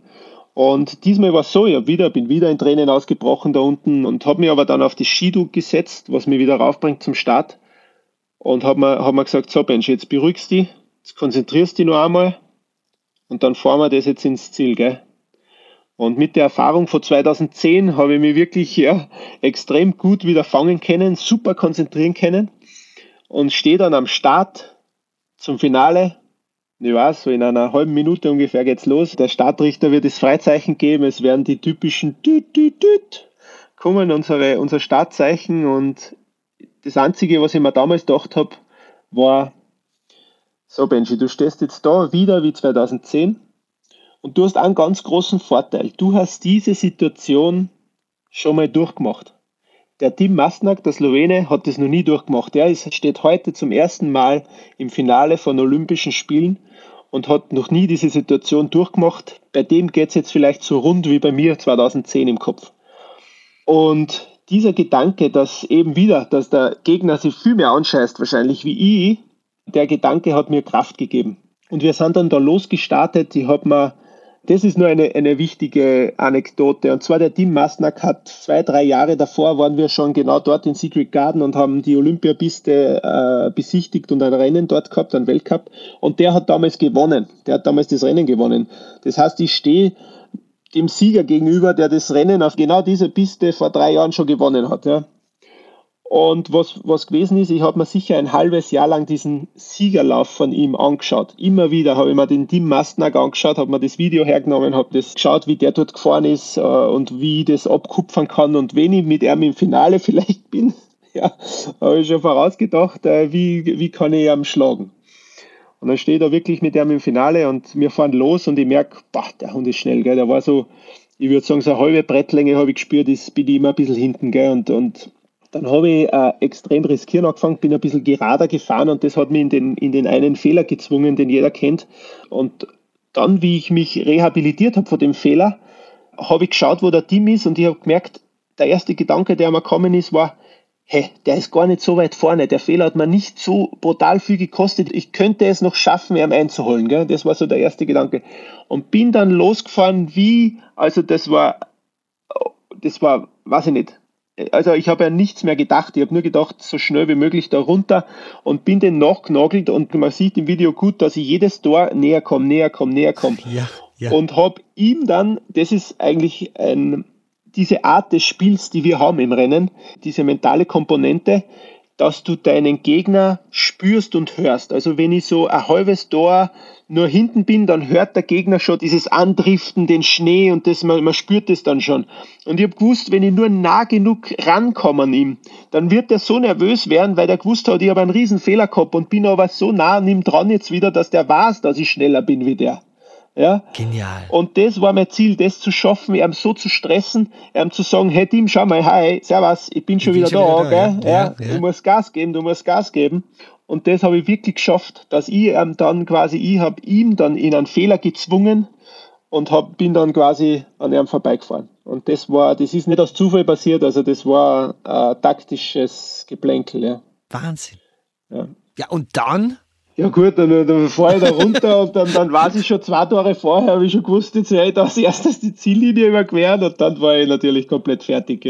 Und diesmal war es so, ich wieder, bin wieder in Tränen ausgebrochen da unten und habe mich aber dann auf das Skidu gesetzt, was mich wieder raufbringt zum Start und habe mir, hab mir gesagt, so Benji, jetzt beruhigst dich, jetzt konzentrierst dich noch einmal und dann fahren wir das jetzt ins Ziel, gell? Und mit der Erfahrung von 2010 habe ich mich wirklich ja, extrem gut wieder fangen können, super konzentrieren können und stehe dann am Start zum Finale. Ich weiß, so in einer halben Minute ungefähr geht's los. Der Startrichter wird das Freizeichen geben. Es werden die typischen Düt, Düt, Düt kommen, unsere, unser Startzeichen. Und das Einzige, was ich mir damals gedacht habe, war, so, Benji, du stehst jetzt da wieder wie 2010 Und du hast einen ganz großen Vorteil. Du hast diese Situation schon mal durchgemacht. Der Tim Masnak, der Slowene, hat das noch nie durchgemacht. Er steht heute zum ersten Mal im Finale von Olympischen Spielen und hat noch nie diese Situation durchgemacht. Bei dem geht es jetzt vielleicht so rund wie bei mir 2010 im Kopf. Und dieser Gedanke, dass eben wieder, dass der Gegner sich viel mehr anscheißt, wahrscheinlich wie ich, der Gedanke hat mir Kraft gegeben. Und wir sind dann da losgestartet. Ich habe mir das ist nur eine, eine wichtige Anekdote. Und zwar der Tim Masnak hat zwei, drei Jahre davor waren wir schon genau dort in Secret Garden und haben die Olympiapiste äh, besichtigt und ein Rennen dort gehabt, ein Weltcup. Und der hat damals gewonnen. Der hat damals das Rennen gewonnen. Das heißt, ich stehe dem Sieger gegenüber, der das Rennen auf genau dieser Piste vor drei Jahren schon gewonnen hat. Ja. Und was, was gewesen ist, ich habe mir sicher ein halbes Jahr lang diesen Siegerlauf von ihm angeschaut. Immer wieder habe ich mir den Tim Mastnack angeschaut, habe mir das Video hergenommen, habe das geschaut, wie der dort gefahren ist äh, und wie ich das abkupfern kann und wenn ich mit ihm im Finale *laughs* vielleicht bin. Ja, habe ich schon vorausgedacht, äh, wie, wie kann ich ihn schlagen. Und dann stehe ich da wirklich mit ihm im Finale und wir fahren los und ich merke, der Hund ist schnell, gell. Der war so, ich würde sagen, so eine halbe Brettlänge habe ich gespürt, ist, bin ich immer ein bisschen hinten, gell. Und, und dann habe ich äh, extrem riskieren angefangen, bin ein bisschen gerader gefahren und das hat mich in den, in den einen Fehler gezwungen, den jeder kennt. Und dann, wie ich mich rehabilitiert habe von dem Fehler, habe ich geschaut, wo der Team ist und ich habe gemerkt, der erste Gedanke, der mir gekommen ist, war, hey, der ist gar nicht so weit vorne. Der Fehler hat mir nicht so brutal viel gekostet. Ich könnte es noch schaffen, ihn einzuholen. Gell? Das war so der erste Gedanke. Und bin dann losgefahren, wie, also das war, das war, weiß ich nicht, also ich habe ja nichts mehr gedacht. Ich habe nur gedacht, so schnell wie möglich da runter und bin den nachgenagelt und man sieht im Video gut, dass ich jedes Tor näher komme, näher komme, näher komme. *laughs* Ja, ja. Und habe ihm dann, das ist eigentlich ein, diese Art des Spiels, die wir haben im Rennen, diese mentale Komponente, dass du deinen Gegner spürst und hörst. Also wenn ich so ein halbes Tor nur hinten bin, dann hört der Gegner schon dieses Andriften, den Schnee und das, man, man spürt das dann schon. Und ich habe gewusst, wenn ich nur nah genug rankomme an ihm, dann wird er so nervös werden, weil er gewusst hat, ich habe einen riesen Fehler gehabt und bin aber so nah an ihm dran jetzt wieder, dass der weiß, dass ich schneller bin wie der. Ja? Genial. Und das war mein Ziel, das zu schaffen, ihm so zu stressen, ihm zu sagen, hey Tim, schau mal, hi, servus, ich bin schon, ich wieder, bin schon da, wieder, da, ja. Ja, ja. Du musst Gas geben, du musst Gas geben. Und das habe ich wirklich geschafft, dass ich ähm, dann quasi, ich habe ihm dann in einen Fehler gezwungen und hab, bin dann quasi an ihm vorbeigefahren. Und das war, das ist nicht aus Zufall passiert, also das war ein taktisches Geplänkel, ja. Wahnsinn. Ja, ja und dann? Ja gut, dann, dann fahre ich da runter und dann, dann weiß ich schon zwei Tore vorher, habe ich schon gewusst, jetzt werde ich da als erstes die Ziellinie überqueren und dann war ich natürlich komplett fertig.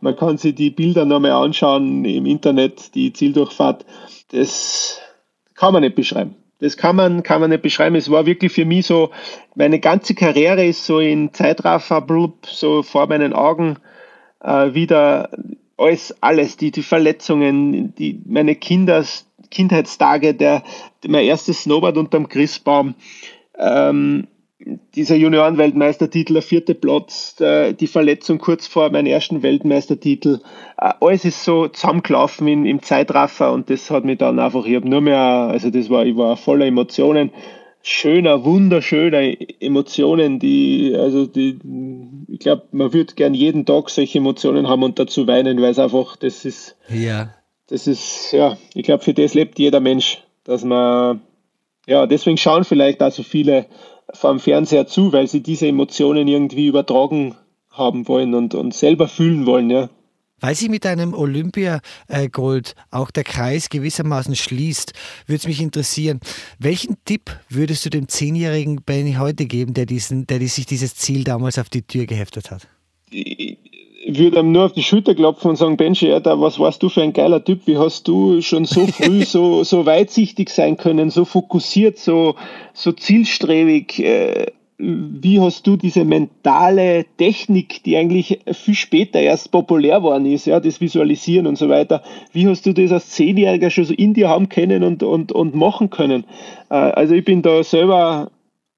Man kann sich die Bilder nochmal anschauen im Internet, die Zieldurchfahrt das kann man nicht beschreiben. Das kann man, kann man nicht beschreiben. Es war wirklich für mich so, meine ganze Karriere ist so in Zeitraffer, blub, so vor meinen Augen äh, wieder alles, alles, die, die Verletzungen, die, meine Kinders, Kindheitstage, der, mein erstes Snowboard unterm Christbaum, ähm, dieser Juniorenweltmeistertitel, der vierte Platz, die Verletzung kurz vor meinem ersten Weltmeistertitel, äh, alles ist so zusammengelaufen im, im Zeitraffer und das hat mich dann einfach, ich habe nur mehr, also das war, ich war voller Emotionen, schöner, wunderschöner Emotionen, die, also die, ich glaube, man würde gern jeden Tag solche Emotionen haben und dazu weinen, weil es einfach, das ist, ja. Das ist, ja, ich glaube, für das lebt jeder Mensch, dass man, ja, deswegen schauen vielleicht auch so viele vor dem Fernseher zu, weil sie diese Emotionen irgendwie übertragen haben wollen und, und selber fühlen wollen, ja. Weil sich mit einem Olympiagold auch der Kreis gewissermaßen schließt, würde es mich interessieren, welchen Tipp würdest du dem zehnjährigen Benny heute geben, der, diesen, der sich dieses Ziel damals auf die Tür geheftet hat? Ich würde ihm nur auf die Schulter klopfen und sagen, Benji, Alter, was warst du für ein geiler Typ? Wie hast du schon so *laughs* früh so, so weitsichtig sein können, so fokussiert, so, so zielstrebig? Äh, wie hast du diese mentale Technik, die eigentlich viel später erst populär worden ist, ja, das Visualisieren und so weiter, wie hast du das als Zehnjähriger schon so in dir haben können und, und, und machen können? Äh, also ich bin da selber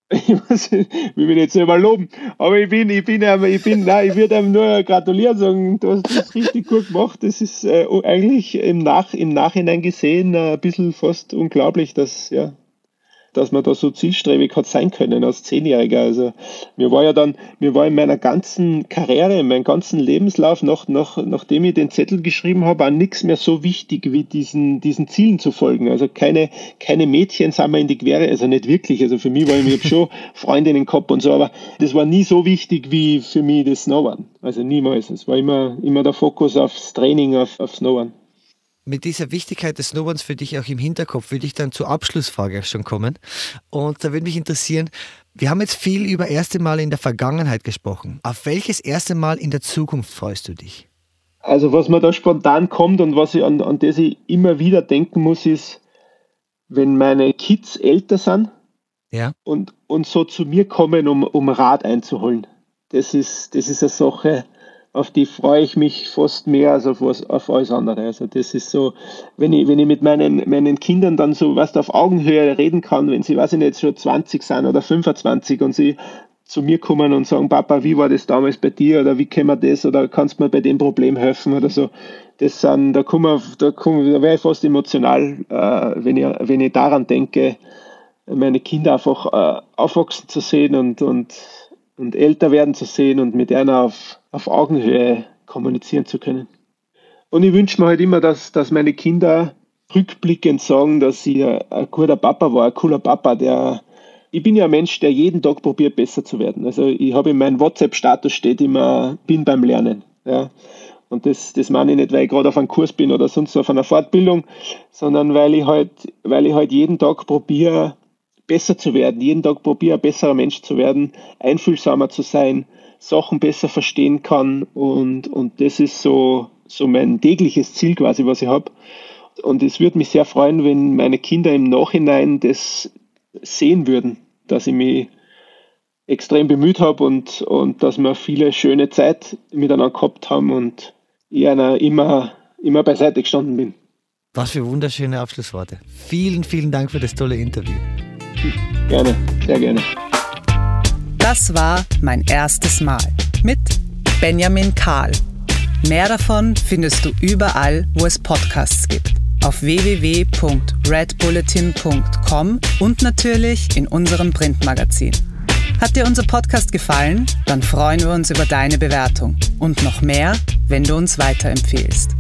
*laughs* ich muss, will mich nicht selber loben, aber ich bin, ich bin, ich bin, nein, ich würde ihm nur gratulieren sagen, du hast das richtig gut gemacht. Das ist äh, eigentlich im, Nach, im Nachhinein gesehen äh, ein bisschen fast unglaublich, dass, ja, dass man da so zielstrebig hat sein können als Zehnjähriger. Also mir war ja dann, mir war in meiner ganzen Karriere, in meinem ganzen Lebenslauf, nach, nach, nachdem ich den Zettel geschrieben habe, auch nichts mehr so wichtig wie diesen, diesen Zielen zu folgen. Also keine, keine Mädchen sind wir in die Quere, also nicht wirklich. Also für mich war ich, ich habe schon *laughs* Freundinnen gehabt und so, aber das war nie so wichtig wie für mich das Snowboarden. Also niemals. Es war immer, immer der Fokus aufs Training, auf, auf Snowboarden mit dieser Wichtigkeit des Snowboards für dich auch im Hinterkopf, würde ich dann zur Abschlussfrage schon kommen. Und da würde mich interessieren, wir haben jetzt viel über erste Mal in der Vergangenheit gesprochen. Auf welches erste Mal in der Zukunft freust du dich? Also was mir da spontan kommt und was ich an, an das ich immer wieder denken muss, ist, wenn meine Kids älter sind ja. und, und so zu mir kommen, um, um Rat einzuholen. Das ist, das ist eine Sache, auf die freue ich mich fast mehr als auf, was, auf alles andere. Also das ist so, wenn ich, wenn ich mit meinen, meinen Kindern dann so, was auf Augenhöhe reden kann, wenn sie, weiß ich nicht, schon 20 sind oder 25 und sie zu mir kommen und sagen, Papa, wie war das damals bei dir oder wie können wir das oder kannst du mir bei dem Problem helfen oder so. Das sind, da komme da, komm, da wäre ich fast emotional, äh, wenn, ich, wenn ich daran denke, meine Kinder einfach äh, aufwachsen zu sehen und, und und älter werden zu sehen und mit einer auf, auf Augenhöhe kommunizieren zu können. Und ich wünsche mir halt immer, dass, dass meine Kinder rückblickend sagen, dass ich ein, ein guter Papa war, ein cooler Papa, der ich bin ja ein Mensch, der jeden Tag probiert, besser zu werden. Also ich habe in meinem WhatsApp-Status steht immer, bin beim Lernen. Ja. Und das, das meine ich nicht, weil ich gerade auf einem Kurs bin oder sonst auf einer Fortbildung, sondern weil ich halt, weil ich halt jeden Tag probiere, besser zu werden, jeden Tag probiere, ein besserer Mensch zu werden, einfühlsamer zu sein, Sachen besser verstehen kann und, und das ist so, so mein tägliches Ziel quasi, was ich habe. Und es würde mich sehr freuen, wenn meine Kinder im Nachhinein das sehen würden, dass ich mich extrem bemüht habe und, und dass wir viele schöne Zeit miteinander gehabt haben und ich einer immer, immer beiseite gestanden bin. Was für wunderschöne Abschlussworte. Vielen, vielen Dank für das tolle Interview. Gerne, sehr gerne. Das war mein erstes Mal mit Benjamin Kahl. Mehr davon findest du überall, wo es Podcasts gibt. Auf www.redbulletin.com und natürlich in unserem Printmagazin. Hat dir unser Podcast gefallen? Dann freuen wir uns über deine Bewertung und noch mehr, wenn du uns weiterempfehlst.